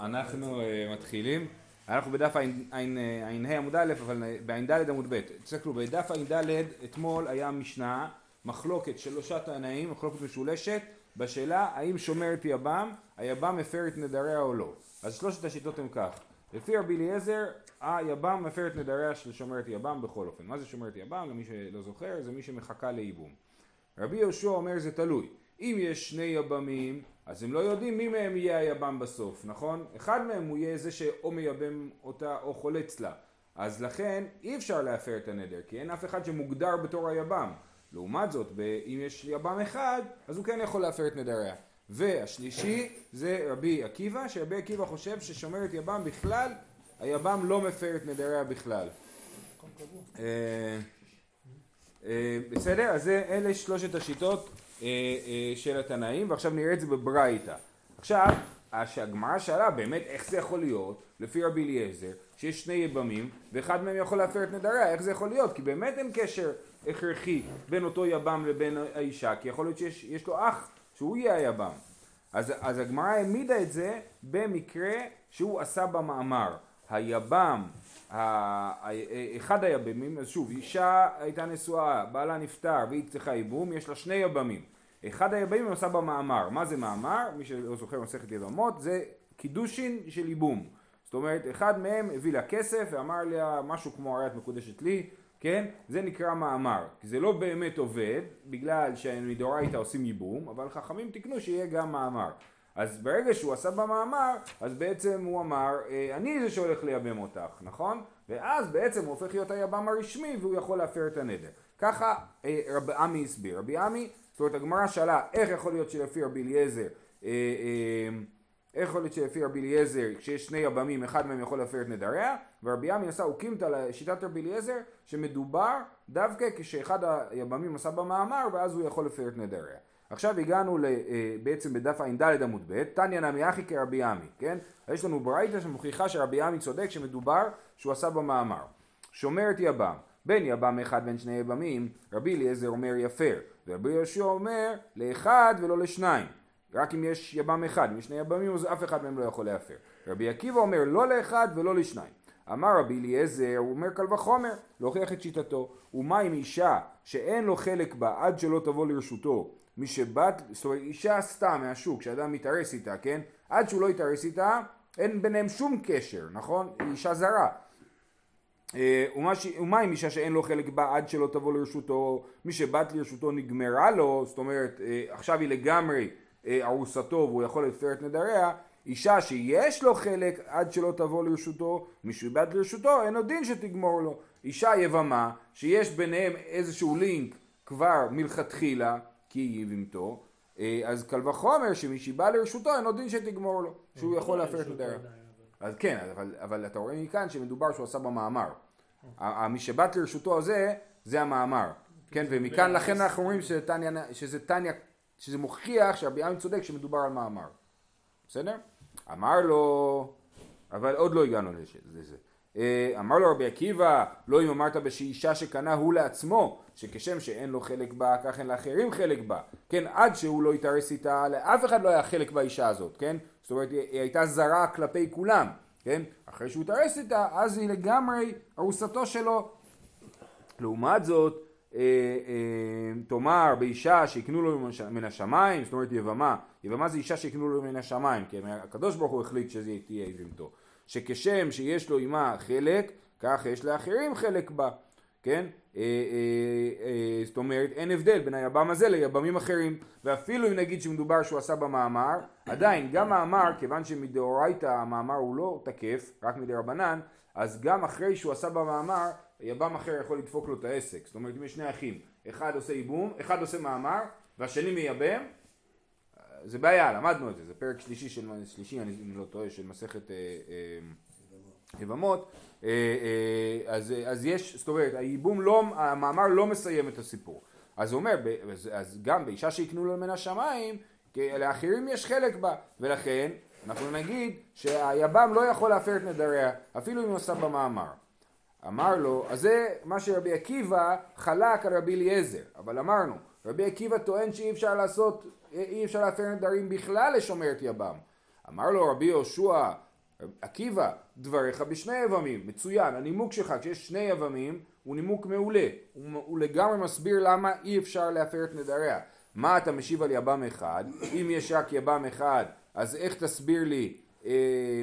אנחנו uh, מתחילים, אנחנו בדף ע"ה עמוד א', אבל בע"ד עמוד ב', תסתכלו, בדף ע"ד אתמול היה משנה, מחלוקת שלושה תנאים, מחלוקת משולשת, בשאלה האם שומר את יבם, היבם מפר את נדריה או לא. אז שלושת השיטות הן כך, לפי רבי אליעזר, היבם מפר את נדריה של שומר את יבם בכל אופן. מה זה שומר את יבם? למי שלא זוכר, זה מי שמחכה לייבום. רבי יהושע אומר זה תלוי. אם יש שני יבמים, אז הם לא יודעים מי מהם יהיה היבם בסוף, נכון? אחד מהם הוא יהיה זה שאו מייבם אותה או חולץ לה. אז לכן אי אפשר להפר את הנדר, כי אין אף אחד שמוגדר בתור היבם. לעומת זאת, אם יש יבם אחד, אז הוא כן יכול להפר את נדריה. והשלישי זה רבי עקיבא, שרבי עקיבא חושב ששומר את יבם בכלל, היבם לא מפר את נדריה בכלל. אה, אה, בסדר? אז אלה שלושת השיטות של התנאים, ועכשיו נראה את זה בברייתא. עכשיו, הגמרא שאלה באמת איך זה יכול להיות, לפי רבי אליעזר, שיש שני יבמים, ואחד מהם יכול להפר את נדריה, איך זה יכול להיות? כי באמת אין קשר הכרחי בין אותו יבם לבין האישה, כי יכול להיות שיש לו אח שהוא יהיה היבם. אז, אז הגמרא העמידה את זה במקרה שהוא עשה במאמר. היבם, אחד היבמים, אז שוב, אישה הייתה נשואה, בעלה נפטר והיא צריכה ייבום, יש לה שני יבמים. אחד היבמים הוא עשה במאמר. מה זה מאמר? מי שלא זוכר מסכת יבמות, זה קידושין של ייבום. זאת אומרת, אחד מהם הביא לה כסף ואמר לה משהו כמו הרי את מקודשת לי, כן? זה נקרא מאמר, כי זה לא באמת עובד, בגלל שמדאורייתא עושים ייבום, אבל חכמים תיקנו שיהיה גם מאמר. אז ברגע שהוא עשה במאמר, אז בעצם הוא אמר, אה, אני זה שהולך לייבם אותך, נכון? ואז בעצם הוא הופך להיות היבם הרשמי והוא יכול להפר את הנדר. ככה אה, רבי עמי הסביר. רבי עמי, זאת אומרת הגמרא שאלה איך יכול להיות שלפי רבי אליעזר אה, איך יכול להיות שלפי רבי אליעזר כשיש שני יבמים אחד מהם יכול להפר את נדריה ורבי עמי עשה אוקימתא לשיטת רבי אליעזר שמדובר דווקא כשאחד היבמים עשה במאמר ואז הוא יכול להפר את נדריה. עכשיו הגענו אה, בעצם בדף ע"ד עמוד ב', תניא נמי אחי כרבי עמי, כן? יש לנו ברייתא שמוכיחה שרבי עמי צודק שמדובר שהוא עשה במאמר. שומר את יבם, בין יבם אחד בין שני יבמים, רבי אליעזר אומר יפר, ורבי יהושע אומר לאחד ולא לשניים. רק אם יש יבם אחד, אם יש שני יבמים אז אף אחד מהם לא יכול להפר. רבי עקיבא אומר לא לאחד ולא לשניים. אמר רבי אליעזר, הוא אומר קל וחומר, להוכיח את שיטתו. ומה עם אישה שאין לו חלק בה עד שלא תבוא לרשותו מי שבת, זאת אומרת אישה סתם מהשוק, שאדם מתארס איתה, כן? עד שהוא לא יתארס איתה, אין ביניהם שום קשר, נכון? היא אישה זרה. אה, ומה, עם אישה שאין לו חלק בה עד שלא תבוא לרשותו, מי שבת לרשותו נגמרה לו, זאת אומרת אה, עכשיו היא לגמרי אה, ארוסתו והוא יכול לפר את נדריה, אישה שיש לו חלק עד שלא תבוא לרשותו, מי שאיבד לרשותו, אין עוד דין שתגמור לו. אישה יבמה, שיש ביניהם איזשהו לינק כבר מלכתחילה, כי היא יבימתו, אז קל וחומר שמי שבא לרשותו, אין עוד דין שתגמור לו, שהוא יכול להפר את נדריה. אז כן, אבל, אבל אתה רואה מכאן שמדובר שהוא עשה במאמר. מי שבאת לרשותו הזה, זה המאמר. כן, ומכאן לכן אנחנו אומרים שזה תניא שזה מוכיח שרבי עמי צודק שמדובר על מאמר. בסדר? אמר לו, אבל עוד לא הגענו לזה. אה, אמר לו רבי עקיבא, לא אם אמרת בשאישה שקנה הוא לעצמו, שכשם שאין לו חלק בה, כך אין לאחרים חלק בה. כן, עד שהוא לא התארס איתה, לאף אחד לא היה חלק באישה הזאת, כן? זאת אומרת, היא הייתה זרה כלפי כולם, כן? אחרי שהוא התארס איתה, אז היא לגמרי ארוסתו שלו. לעומת זאת, אה, אה, תאמר באישה שיקנו לו מן השמיים, זאת אומרת יבמה, יבמה זה אישה שיקנו לו מן השמיים, כי הקדוש ברוך הוא החליט שזה תהיה יבמתו, שכשם שיש לו עמה חלק, כך יש לאחרים חלק בה, כן? אה, זאת אומרת אין הבדל בין היבם הזה ליבמים אחרים, ואפילו אם נגיד שמדובר שהוא עשה במאמר, עדיין גם מאמר, כיוון שמדאורייתא המאמר הוא לא תקף, רק מדי רבנן, אז גם אחרי שהוא עשה במאמר יב"ם אחר יכול לדפוק לו את העסק. זאת אומרת, אם יש שני אחים, אחד עושה ייבום, אחד עושה מאמר, והשני מייבם, זה בעיה, למדנו את זה, זה פרק שלישי של, שלישי, אני לא טועה, של מסכת אה, אה, יבמות. אה, אה, אז, אז יש, זאת אומרת, הייבום לא, המאמר לא מסיים את הסיפור. אז הוא אומר, אז, אז גם באישה שיקנו לו מן השמיים, לאחרים יש חלק בה, ולכן אנחנו נגיד שהיבם לא יכול להפר את נדריה, אפילו אם הוא עושה במאמר. אמר לו, אז זה מה שרבי עקיבא חלק על רבי אליעזר, אבל אמרנו, רבי עקיבא טוען שאי אפשר לעשות, אי אפשר להפר נדרים בכלל לשומר את יבם, אמר לו רבי יהושע, עקיבא, דבריך בשני יבמים, מצוין, הנימוק שלך כשיש שני יבמים הוא נימוק מעולה, הוא, הוא לגמרי מסביר למה אי אפשר להפר את נדריה. מה אתה משיב על יבם אחד? אם יש רק יבם אחד, אז איך תסביר לי, אה,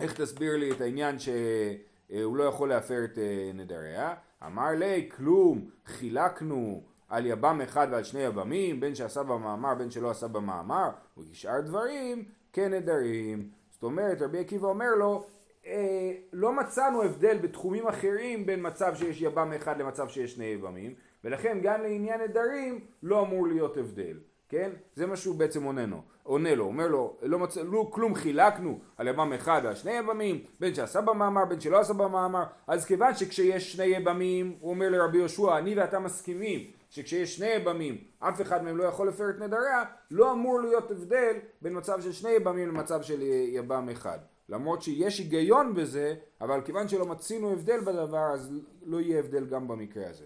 איך תסביר לי את העניין שהוא לא יכול להפר את אה, נדריה? אמר לי, כלום, חילקנו על יבם אחד ועל שני יבמים, בין שעשה במאמר בין שלא עשה במאמר, וכשאר דברים כנדרים. זאת אומרת, רבי עקיבא אומר לו, אה, לא מצאנו הבדל בתחומים אחרים בין מצב שיש יבם אחד למצב שיש שני יבמים, ולכן גם לעניין נדרים לא אמור להיות הבדל, כן? זה מה שהוא בעצם עונה לו, עונה לו, אומר לו, לא מצאנו, לא, כלום חילקנו על יבם אחד ועל שני יבמים, בין שעשה במאמר, בין שלא עשה במאמר, אז כיוון שכשיש שני יבמים, הוא אומר לרבי יהושע, אני ואתה מסכימים שכשיש שני יבמים, אף אחד מהם לא יכול לפר את נדריה, לא אמור להיות הבדל בין מצב של שני יבמים למצב של יבם אחד. למרות שיש היגיון בזה, אבל כיוון שלא מצינו הבדל בדבר, אז לא יהיה הבדל גם במקרה הזה.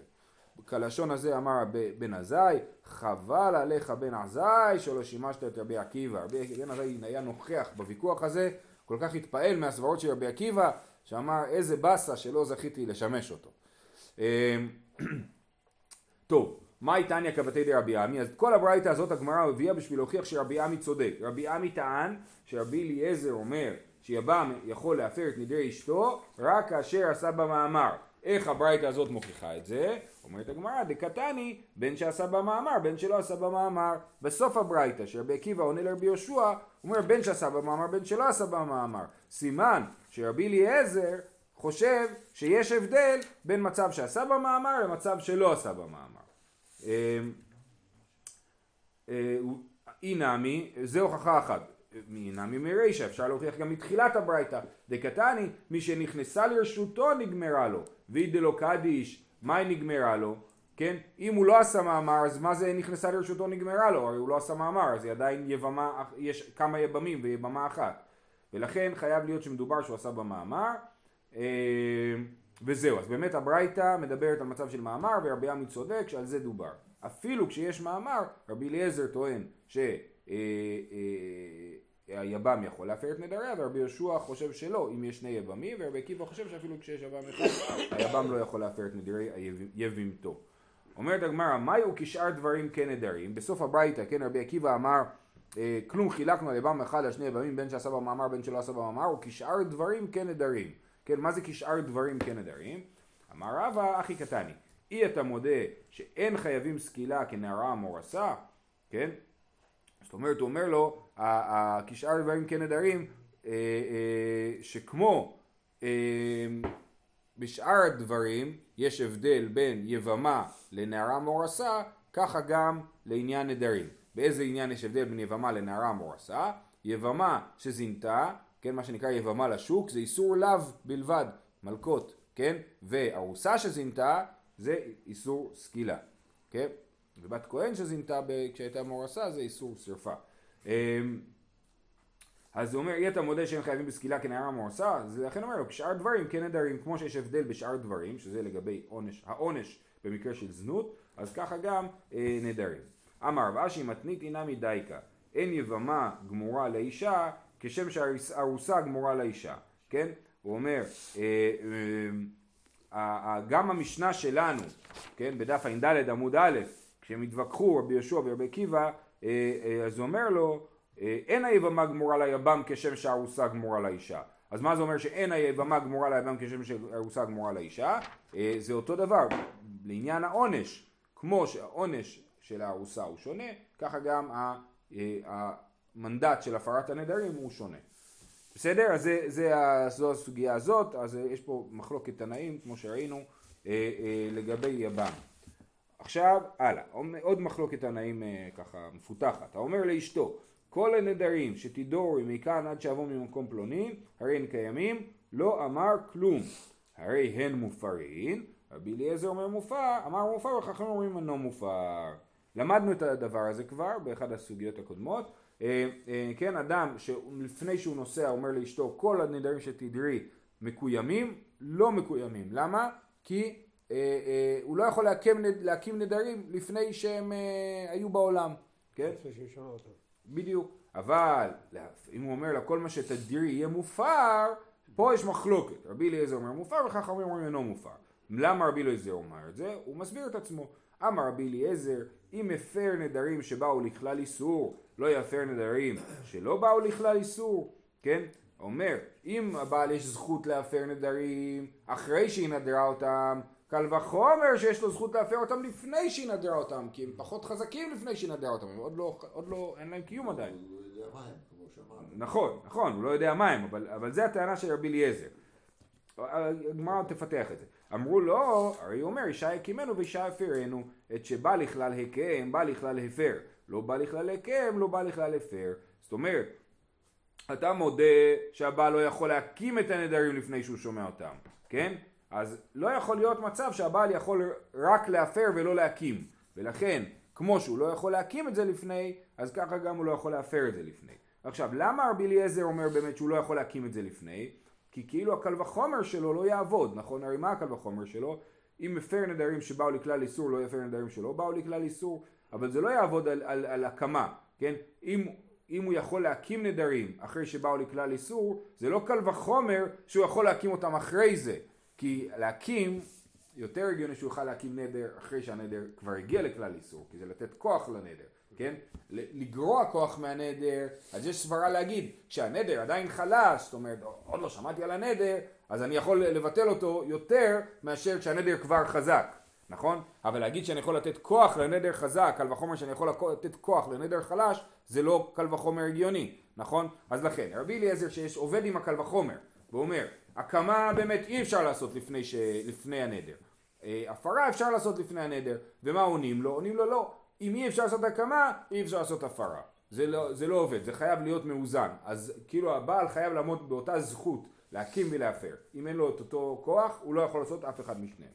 כלשון הזה אמר בן עזאי, חבל עליך בן עזאי שלא שימשת את רבי עקיבא. רבי בן עזאי היה נוכח בוויכוח הזה, כל כך התפעל מהסברות של רבי עקיבא, שאמר איזה באסה שלא זכיתי לשמש אותו. טוב, מהי תניא כבתי דרבי עמי? אז כל הברייתא הזאת הגמרא הביאה בשביל להוכיח שרבי עמי צודק. רבי עמי טען שרבי אליעזר אומר שיבם יכול להפר את נדרי אשתו רק כאשר עשה במאמר. איך הברייתא הזאת מוכיחה את זה? אומרת הגמרא, דקתני, בין שעשה במאמר, בין שלא עשה במאמר. בסוף הברייתא, שרבי עקיבא עונה לרבי יהושע, אומר בין שעשה במאמר, בין שלא עשה במאמר. סימן שרבי אליעזר חושב שיש הבדל בין מצב שעשה במאמר למצב שלא עשה במאמר. אי נמי, זה הוכחה אחת. נמי מרישא, אפשר להוכיח גם מתחילת הברייתא. דקתני, מי שנכנסה לרשותו נגמרה לו. ואי דלא קדיש, מה היא נגמרה לו? כן? אם הוא לא עשה מאמר, אז מה זה נכנסה לרשותו נגמרה לו? הרי הוא לא עשה מאמר, אז היא עדיין יבמה, יש כמה יבמים ויבמה אחת. ולכן חייב להיות שמדובר שהוא עשה במאמר. אה, וזהו, אז באמת הברייתא מדברת על מצב של מאמר ורבי עמי צודק שעל זה דובר. אפילו כשיש מאמר, רבי אליעזר טוען שהיבם אה, אה, יכול להפר את נדריה ורבי יהושע חושב שלא, אם יש שני יבמים, ורבי עקיבא חושב שאפילו כשיש יבם אחד, היבם לא יכול להפר את נדרי יבימתו. אומרת הגמרא, מהיו כשאר דברים כנדרים? בסוף הברייתא, כן, רבי עקיבא אמר כלום חילקנו על יבם אחד על שני יבמים בין שעשה במאמר בין שלא עשה במאמר וכשאר דברים כנדרים כן, מה זה כשאר דברים כנדרים? אמר רבא, אחי קטני, אי אתה מודה שאין חייבים סקילה כנערה המורסה, כן? זאת אומרת, הוא אומר לו, כשאר דברים כנדרים, אה, אה, שכמו אה, בשאר הדברים יש הבדל בין יבמה לנערה מורסה, ככה גם לעניין נדרים. באיזה עניין יש הבדל בין יבמה לנערה מורסה? יבמה שזינתה כן, מה שנקרא יבמה לשוק, זה איסור לאו בלבד, מלקות, כן, וארוסה שזינתה זה איסור סקילה, כן, ובת כהן שזינתה כשהייתה מורסה זה איסור שרפה. אמ, אז הוא אומר, אי אתה מודה שהם חייבים בסקילה כנערה מורסה, אז לכן אומר לו, דברים כן נדרים, כמו שיש הבדל בשאר דברים, שזה לגבי עונש, העונש במקרה של זנות, אז ככה גם אה, נדרים. אמר, ואשי מתנית אינה מדייקה, אין יבמה גמורה לאישה כשם שהארוסה גמורה לאישה, כן? הוא אומר, אה, אה, גם המשנה שלנו, כן, בדף ע"ד עמוד א', כשהם התווכחו רבי יהושע ורבי עקיבא, אה, אז הוא אומר לו, אין היבמה גמורה ליבם כשם שהארוסה גמורה לאישה. אז מה זה אומר שאין היבמה גמורה ליבם כשם שהארוסה גמורה לאישה? זה אותו דבר, לעניין העונש, כמו שהעונש של הארוסה הוא שונה, ככה גם המנדט של הפרת הנדרים הוא שונה. בסדר? אז זה, זה, זו הסוגיה הזאת, אז יש פה מחלוקת תנאים, כמו שראינו, אה, אה, לגבי יבם. עכשיו, הלאה, עוד מחלוקת תנאים אה, ככה מפותחת. האומר לאשתו, כל הנדרים שתדורי מכאן עד שיבוא ממקום פלוני, הרי הן קיימים, לא אמר כלום. הרי הן מופרים, רבי אליעזר אומר מופר, אמר מופר וחכמים אומרים אינו מופר. למדנו את הדבר הזה כבר באחד הסוגיות הקודמות. אה, אה, כן, אדם שלפני שהוא נוסע אומר לאשתו כל הנדרים שתדרי מקוימים, לא מקוימים. למה? כי אה, הוא לא יכול להקים, להקים נדרים לפני שהם היו בעולם. כן? לפני שהוא שמע אותם. בדיוק. אבל אם הוא אומר לה כל מה שתדירי יהיה מופר, פה יש מחלוקת. רבי אליעזר אומר מופר וחכמים אומרים אינו מופר. למה רבי אליעזר אומר את זה? הוא מסביר את עצמו. אמר רבי אליעזר, אם הפר נדרים שבאו לכלל איסור, לא יפר נדרים שלא באו לכלל איסור, כן? אומר, אם הבעל יש זכות להפר נדרים אחרי שהיא נדרה אותם, קל וחומר שיש לו זכות להפר אותם לפני שהיא נדרה אותם, כי הם פחות חזקים לפני שהיא נדרה אותם, הם עוד לא, עוד לא, אין להם קיום עדיין. נכון, נכון, הוא לא יודע מה הם, אבל, אבל זה הטענה של רבי אליעזר. הגמרא תפתח את זה. אמרו לו, הרי הוא אומר, אישה הקימנו ואישה הפרנו, את שבא לכלל הקם, בא לכלל הפר. לא בא לכלל הקם, לא בא לכלל הפר. זאת אומרת, אתה מודה שהבעל לא יכול להקים את הנדרים לפני שהוא שומע אותם, כן? אז לא יכול להיות מצב שהבעל יכול רק להפר ולא להקים. ולכן, כמו שהוא לא יכול להקים את זה לפני, אז ככה גם הוא לא יכול להפר את זה לפני. עכשיו, למה רבי אליעזר אומר באמת שהוא לא יכול להקים את זה לפני? כי כאילו הקל וחומר שלו לא יעבוד, נכון? הרי מה הקל וחומר שלו? אם מפר נדרים שבאו לכלל איסור לא יפר נדרים שלא באו לכלל איסור, אבל זה לא יעבוד על, על, על הקמה, כן? אם, אם הוא יכול להקים נדרים אחרי שבאו לכלל איסור, זה לא קל וחומר שהוא יכול להקים אותם אחרי זה, כי להקים, יותר הגיוני שהוא יוכל להקים נדר אחרי שהנדר כבר הגיע לכלל איסור, כי זה לתת כוח לנדר. כן? לגרוע כוח מהנדר, אז יש סברה להגיד, כשהנדר עדיין חלש, זאת אומרת, עוד לא שמעתי על הנדר, אז אני יכול לבטל אותו יותר מאשר כשהנדר כבר חזק, נכון? אבל להגיד שאני יכול לתת כוח לנדר חזק, קל וחומר שאני יכול לתת כוח לנדר חלש, זה לא קל וחומר הגיוני, נכון? אז לכן, רבי אליעזר שיש עובד עם הקל וחומר, ואומר, הקמה באמת אי אפשר לעשות לפני, ש... לפני הנדר. אה, הפרה אפשר לעשות לפני הנדר, ומה עונים לו? עונים לו לא. אם אי אפשר לעשות הקמה, אי אפשר לעשות הפרה. זה לא, זה לא עובד, זה חייב להיות מאוזן. אז כאילו הבעל חייב לעמוד באותה זכות להקים ולהפר. אם אין לו את אותו כוח, הוא לא יכול לעשות אף אחד משניהם.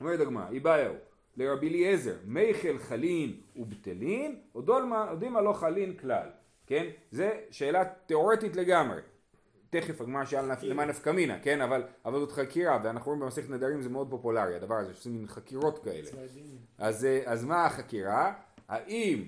אומרת הגמרא, איבאיהו, לרבי אליעזר, מיכל חלין ובטלין, יודעים מה לא חלין כלל. כן? זה שאלה תיאורטית לגמרי. תכף הגמרא שאל למה נפקא מינה, כן? אבל, אבל זאת חקירה, ואנחנו רואים במסכת נדרים זה מאוד פופולרי, הדבר הזה, שעושים מין חקירות כאלה. אז, אה, אז מה החקירה? האם,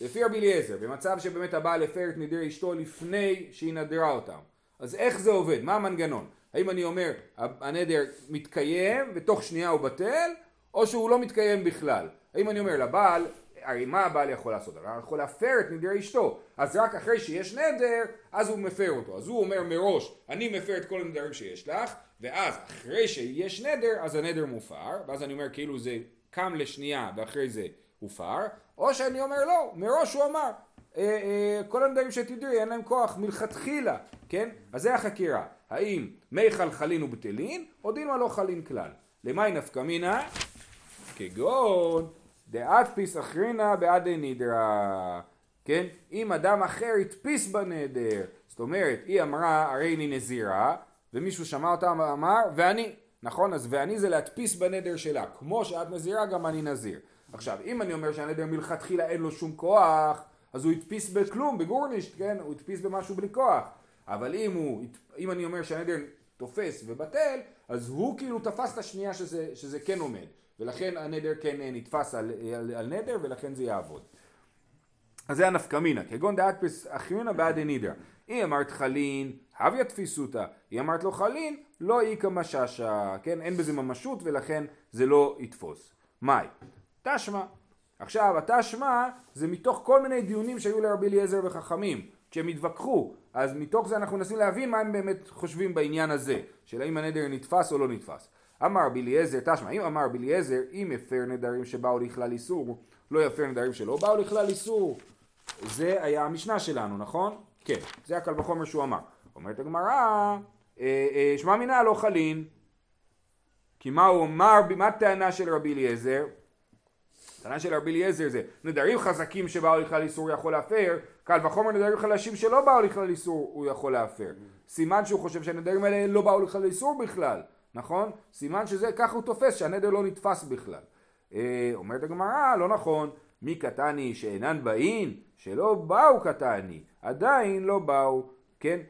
לפי רבי אליעזר, במצב שבאמת הבעל הפר את נדרי אשתו לפני שהיא נדרה אותם, אז איך זה עובד? מה המנגנון? האם אני אומר, הנדר מתקיים ותוך שנייה הוא בטל, או שהוא לא מתקיים בכלל? האם אני אומר לבעל, הרי מה הבעל יכול לעשות? הוא יכול להפר את נדרי אשתו, אז רק אחרי שיש נדר, אז הוא מפר אותו. אז הוא אומר מראש, אני מפר את כל הנדרים שיש לך, ואז אחרי שיש נדר, אז הנדר מופר, ואז אני אומר כאילו זה קם לשנייה ואחרי זה הופר, או שאני אומר לא, מראש הוא אמר, אה, אה, כל הנדרים שתדעי אין להם כוח מלכתחילה, כן? אז זה החקירה, האם מי חלחלין ובטלין, או דילמה לא חלין כלל. למי נפקא מינה? כגון דאדפיס אחרינה בעדי נידרה, כן? אם אדם אחר הדפיס בנדר, זאת אומרת, היא אמרה הרי אני נזירה, ומישהו שמע אותה ואמר ואני, נכון? אז ואני זה להדפיס בנדר שלה, כמו שאת נזירה גם אני נזיר. עכשיו, אם אני אומר שהנדר מלכתחילה אין לו שום כוח, אז הוא הדפיס בכלום, בגורנישט, כן? הוא הדפיס במשהו בלי כוח. אבל אם, הוא, אם אני אומר שהנדר תופס ובטל, אז הוא כאילו תפס את השנייה שזה, שזה כן עומד. ולכן הנדר כן נתפס על, על, על נדר ולכן זה יעבוד. אז זה הנפקמינה, כגון דאטפס אחיונה בעד הנידרה. היא אמרת חלין, הביא תפיסותא, היא אמרת לו חלין, לא איכא מששה, כן, אין בזה ממשות ולכן זה לא יתפוס. מאי? תשמע. עכשיו התשמע זה מתוך כל מיני דיונים שהיו לרבי אליעזר וחכמים, כשהם התווכחו, אז מתוך זה אנחנו מנסים להבין מה הם באמת חושבים בעניין הזה, של האם הנדר נתפס או לא נתפס. אמר רבי תשמע, אם אמר רבי אם הפר נדרים שבאו לכלל איסור, לא יפר נדרים שלא באו לכלל איסור. זה היה המשנה שלנו, נכון? כן, זה הקל וחומר שהוא אמר. אומרת הגמרא, אה, אה, שמע מינה לא חלין, כי מה הוא אמר, מה הטענה של רבי אליעזר? הטענה של רבי אליעזר זה נדרים חזקים שבאו לכלל איסור יכול להפר, קל וחומר נדרים חלשים שלא באו לכלל איסור הוא יכול להפר. סימן שהוא חושב שהנדרים האלה לא באו לכלל איסור בכלל. נכון? סימן שזה, ככה הוא תופס, שהנדר לא נתפס בכלל. אה, אומרת הגמרא, לא נכון, מי קטני שאינן באין? שלא באו קטני, עדיין לא באו, כן?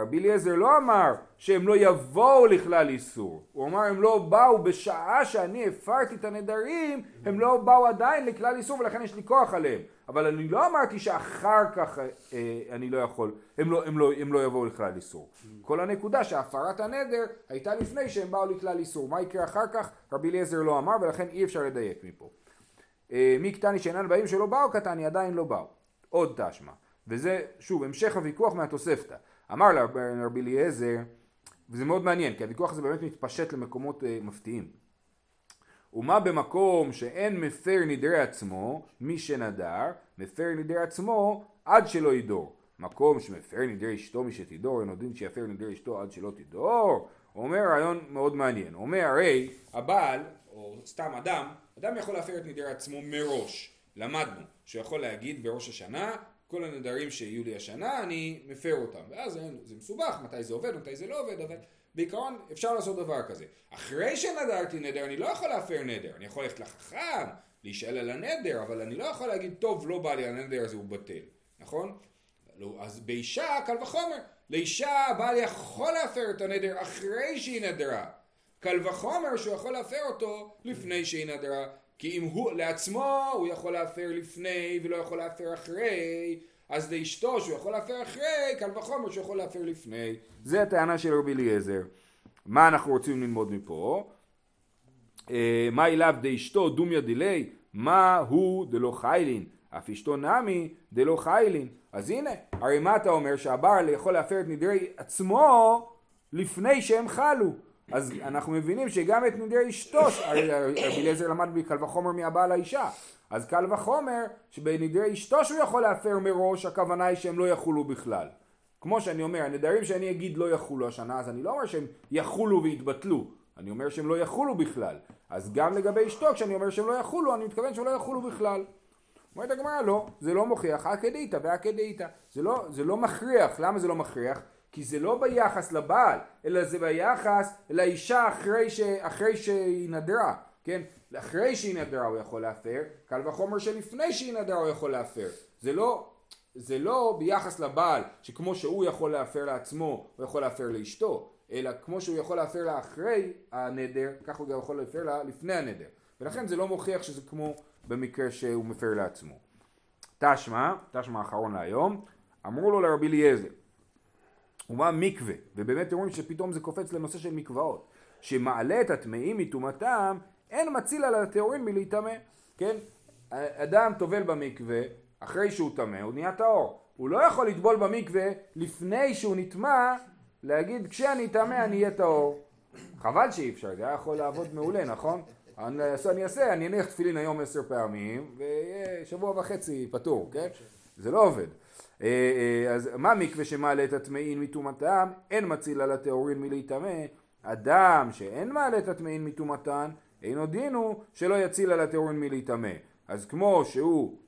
רבי אליעזר לא אמר שהם לא יבואו לכלל איסור, הוא אמר הם לא באו בשעה שאני הפרתי את הנדרים, הם לא באו עדיין לכלל איסור ולכן יש לי כוח עליהם. אבל אני לא אמרתי שאחר כך אה, אני לא יכול, הם לא, הם, לא, הם לא יבואו לכלל איסור. כל הנקודה שהפרת הנדר הייתה לפני שהם באו לכלל איסור. מה יקרה אחר כך? רבי אליעזר לא אמר ולכן אי אפשר לדייק מפה. אה, מי קטני שאינן באים שלא באו קטני עדיין לא באו. עוד תשמע. וזה שוב המשך הוויכוח מהתוספתא. אמר לרבי אליעזר וזה מאוד מעניין כי הוויכוח הזה באמת מתפשט למקומות אה, מפתיעים. ומה במקום שאין מפר נדרי עצמו, מי שנדר, מפר נדרי עצמו עד שלא ידור. מקום שמפר נדרי אשתו מי שתדור, אין עוד דין שיפר נדרי אשתו עד שלא תדור. אומר רעיון מאוד מעניין. אומר הרי הבעל, או סתם אדם, אדם יכול להפר את נדרי עצמו מראש. למדנו שהוא יכול להגיד בראש השנה כל הנדרים שיהיו לי השנה אני מפר אותם ואז זה מסובך מתי זה עובד מתי זה לא עובד אבל בעיקרון אפשר לעשות דבר כזה. אחרי שנדרתי נדר אני לא יכול להפר נדר, אני יכול ללכת לחכם, להישאל על הנדר, אבל אני לא יכול להגיד טוב לא בא לי הנדר הזה הוא בטל, נכון? לא, אז באישה קל וחומר, לאישה הבעל יכול להפר את הנדר אחרי שהיא נדרה, קל וחומר שהוא יכול להפר אותו לפני שהיא נדרה, כי אם הוא לעצמו הוא יכול להפר לפני ולא יכול להפר אחרי אז לאשתו שהוא יכול להפר אחרי, קל וחומר שהוא יכול להפר לפני. זה הטענה של רבי אליעזר. מה אנחנו רוצים ללמוד מפה? אה, מה אליו דאשתו דומיה דילי? מה הוא דלא חיילין? אף אשתו נמי דלא חיילין. אז הנה, הרי מה אתה אומר? שהבעל יכול להפר את נדרי עצמו לפני שהם חלו. אז אנחנו מבינים שגם את נדרי אשתו, רבי אליעזר למד מקל וחומר מהבעל האישה. אז קל וחומר שבנדרי אשתו שהוא יכול להפר מראש, הכוונה היא שהם לא יחולו בכלל. כמו שאני אומר, הנדרים שאני אגיד לא יחולו השנה, אז אני לא אומר שהם יחולו ויתבטלו, אני אומר שהם לא יחולו בכלל. אז גם לגבי אשתו, כשאני אומר שהם לא יחולו, אני מתכוון שהם לא יחולו בכלל. אומרת הגמרא, לא, זה לא מוכיח, הכדאיתא והכדאיתא. זה לא, זה לא מכריח, למה זה לא מכריח? כי זה לא ביחס לבעל, אלא זה ביחס לאישה אחרי, ש, אחרי שהיא נדרה, כן? אחרי שהיא נדרה הוא יכול להפר, קל וחומר שלפני שהיא נדרה הוא יכול להפר. זה לא, זה לא ביחס לבעל, שכמו שהוא יכול להפר לעצמו, הוא יכול להפר לאשתו, אלא כמו שהוא יכול להפר לה אחרי הנדר, כך הוא גם יכול להפר לה לפני הנדר. ולכן זה לא מוכיח שזה כמו במקרה שהוא מפר לעצמו. תשמע, תשמע האחרון להיום, אמרו לו לרבי אליעזר, ומה מקווה, ובאמת רואים שפתאום זה קופץ לנושא של מקוואות, שמעלה את הטמאים מטומאתם אין מציל על הטהורים מלהיטמא, כן? אדם טובל במקווה, אחרי שהוא טמא, הוא נהיה טהור. הוא לא יכול לטבול במקווה לפני שהוא נטמע, להגיד כשאני טמא אני אהיה טהור. חבל שאי אפשר, זה היה יכול לעבוד מעולה, נכון? אני אעשה, אני אעשה, אני אניח תפילין היום עשר פעמים, ושבוע וחצי פטור, כן? זה לא עובד. אה, אה, אז מה מקווה שמעלה את הטמאין מטומאתם? אין מציל על הטהורין מלהיטמא. אדם שאין מעלה את הטמאין מטומאתן, אינו דין הוא שלא יציל על הטהורין מלהיטמא. אז כמו שהוא,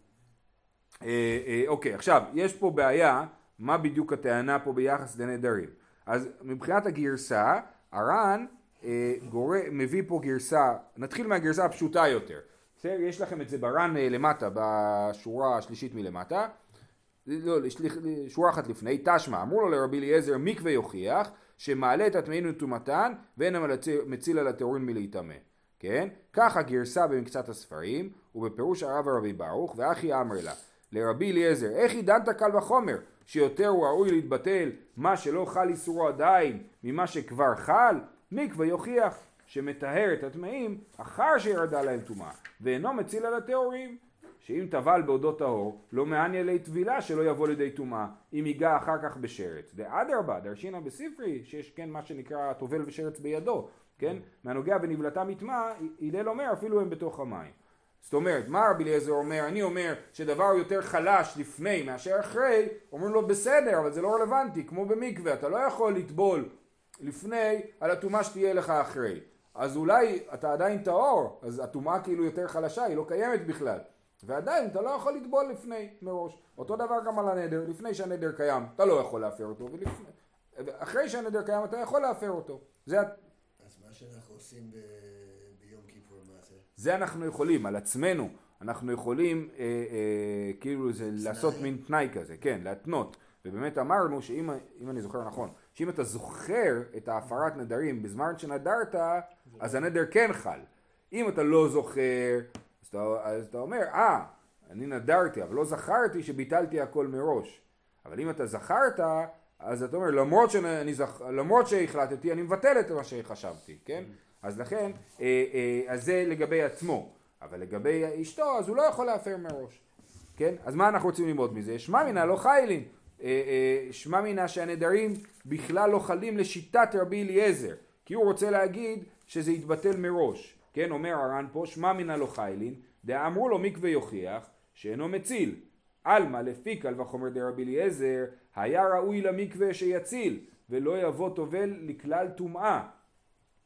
אה, אה, אוקיי, עכשיו, יש פה בעיה, מה בדיוק הטענה פה ביחס לנדרים. אז מבחינת הגרסה, הר"ן אה, גורא, מביא פה גרסה, נתחיל מהגרסה הפשוטה יותר. יש לכם את זה בר"ן אה, למטה, בשורה השלישית מלמטה. לא, שורה אחת לפני, תשמע, אמרו לו לרבי אליעזר מקווה יוכיח שמעלה את הטמאים לטומאתן ואין המציל על הטהורין מלהיטמא. כן? כך הגרסה במקצת הספרים, ובפירוש הרב הרבי ברוך, ואחי אמר לה, לרבי אליעזר, איך עידנת קל וחומר, שיותר הוא ראוי להתבטל מה שלא חל איסורו עדיין, ממה שכבר חל, מקווה יוכיח שמטהר את הטמאים אחר שירדה להם טומאה, ואינו מציל על הטהורים. שאם טבל בעודו טהור, לא מעניין לי טבילה שלא יבוא לידי טומאה, אם ייגע אחר כך בשרץ. ואדרבה, דרשינא בספרי, שיש כן מה שנקרא טובל ושרץ בידו, כן? מהנוגע בנבלתה מטמאה, הלל אומר אפילו הם בתוך המים. זאת אומרת, מה רבי אליעזר אומר? אני אומר שדבר יותר חלש לפני מאשר אחרי, אומרים לו בסדר, אבל זה לא רלוונטי, כמו במקווה, אתה לא יכול לטבול לפני על הטומאה שתהיה לך אחרי. אז אולי אתה עדיין טהור, אז הטומאה כאילו יותר חלשה, היא לא קיימת בכלל. ועדיין אתה לא יכול לטבול לפני מראש. אותו דבר גם על הנדר, לפני שהנדר קיים אתה לא יכול להפר אותו, ולפני, אחרי שהנדר קיים אתה יכול להפר אותו. זה מה שאנחנו עושים ב... ביום כיפור, מה זה? זה אנחנו יכולים, על עצמנו. אנחנו יכולים אה, אה, כאילו זה תנאי. לעשות מין תנאי כזה, כן, להתנות. ובאמת אמרנו שאם אני זוכר נכון, שאם אתה זוכר את ההפרת נדרים בזמן שנדרת, אז הנדר כן חל. אם אתה לא זוכר, אז אתה, אז אתה אומר, אה, אני נדרתי, אבל לא זכרתי שביטלתי הכל מראש. אבל אם אתה זכרת, אז אתה אומר, למרות, שאני, זכ... למרות שהחלטתי, אני מבטל את מה שחשבתי, כן? אז לכן, אה, אה, אז זה לגבי עצמו. אבל לגבי אשתו, אז הוא לא יכול להפר מראש. כן? אז מה אנחנו רוצים ללמוד מזה? שמע מינה לא חיילין. אה, אה, שמע מינה שהנדרים בכלל לא חלים לשיטת רבי אליעזר. כי הוא רוצה להגיד שזה יתבטל מראש. כן, אומר הר"ן פה, שמע מינה לא חיילין, דאמרו לו מקווה יוכיח שאינו מציל. עלמא לפי קל וחומר דרבי אליעזר, היה ראוי למקווה שיציל, ולא יבוא טובל לכלל טומאה.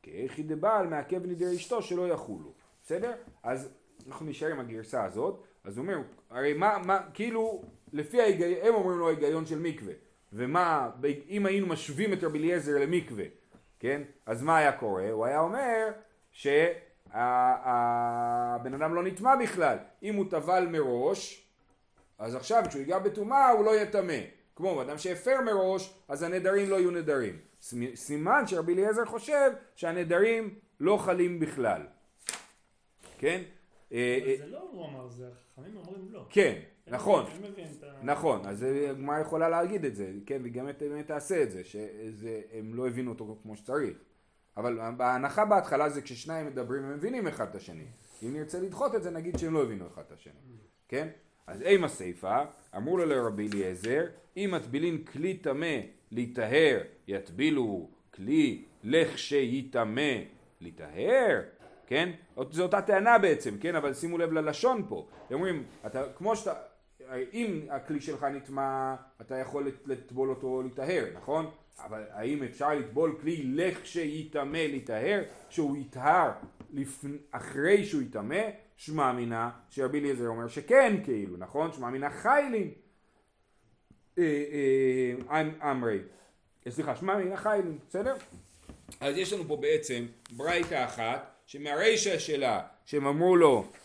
כאיכי דבעל מעכב נדר אשתו שלא יחולו. בסדר? אז אנחנו נשאר עם הגרסה הזאת. אז הוא אומר, הרי מה, מה, כאילו, לפי ההיגיון, הם אומרים לו ההיגיון של מקווה. ומה, אם היינו משווים את רבי אליעזר למקווה, כן? אז מה היה קורה? הוא היה אומר שהבן אדם לא נטמע בכלל. אם הוא טבל מראש, אז עכשיו כשהוא ייגע בטומאה הוא לא יטמא. כמו אדם שהפר מראש, אז הנדרים לא יהיו נדרים. סימן שרבי אליעזר חושב שהנדרים לא חלים בכלל. כן? אה, אה, זה לא הוא אמר, זה החכמים אומרים לא. כן, נכון. נכון, אז הגמרא יכולה להגיד את זה, כן, והיא גם באמת תעשה את זה, שהם לא הבינו אותו כמו שצריך. אבל ההנחה בהתחלה זה כששניים מדברים הם מבינים אחד את השני. אם נרצה לדחות את זה נגיד שהם לא הבינו אחד את השני. כן? אז אימה סיפה, אמרו לו לרבי אליעזר, אם מטבילין כלי טמא להיטהר, יטבילו כלי לכשייטמא להיטהר, כן? זו אותה טענה בעצם, כן? אבל שימו לב ללשון פה. הם אומרים, אתה, כמו שאתה, אם הכלי שלך נטמע, אתה יכול לטבול אותו להיטהר, נכון? אבל האם אפשר לטבול כלי לכשייטמא להיטהר? שהוא יטהר לפ... אחרי שהוא יטמא? שמע מינה, שרבי אליעזר אומר שכן כאילו, נכון? שמע מינה חיילין. אה, אה, אמרי. סליחה, שמע מינה חיילין, בסדר? אז יש לנו פה בעצם ברייתא אחת שמהרישא שלה, שהם אמרו לו אה,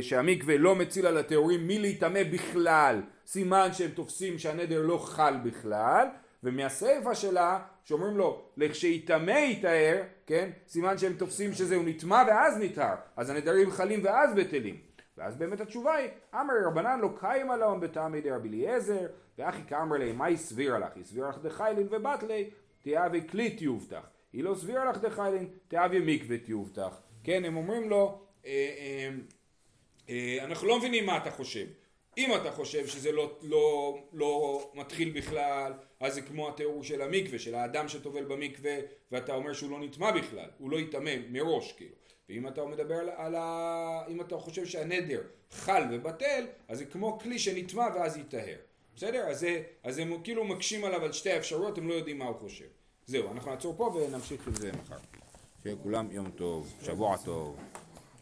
שהמקווה לא מציל על הטהורים מלהיטמא בכלל, סימן שהם תופסים שהנדר לא חל בכלל, ומהסיפא שלה, שאומרים לו, לכשייטמא יטהר, כן, סימן שהם תופסים שזהו נטמע ואז נטהר, אז הנדרים חלים ואז בטלים. ואז באמת התשובה היא, אמר רבנן לא קיים עליהם בטעמי דרבי אליעזר, ואחי כאמר ליה, מה היא סבירה לך? היא סבירה לך דחיילין ובטלי, תיאבי כלי תיובטח. היא לא סבירה לך דחיילין, תאביה מקווה תיובטח. כן, הם אומרים לו, אה, אה, אה, אנחנו לא מבינים מה אתה חושב. אם אתה חושב שזה לא, לא, לא מתחיל בכלל, אז זה כמו התיאור של המקווה, של האדם שטובל במקווה, ואתה אומר שהוא לא נטמע בכלל, הוא לא יטמא מראש, כאילו. ואם אתה מדבר על, על ה... אם אתה חושב שהנדר חל ובטל, אז זה כמו כלי שנטמע ואז יטהר. בסדר? אז, זה, אז הם כאילו מקשים עליו על שתי האפשרויות, הם לא יודעים מה הוא חושב. זהו, אנחנו נעצור פה ונמשיך עם זה מחר. שיהיה כולם יום טוב, שבוע טוב.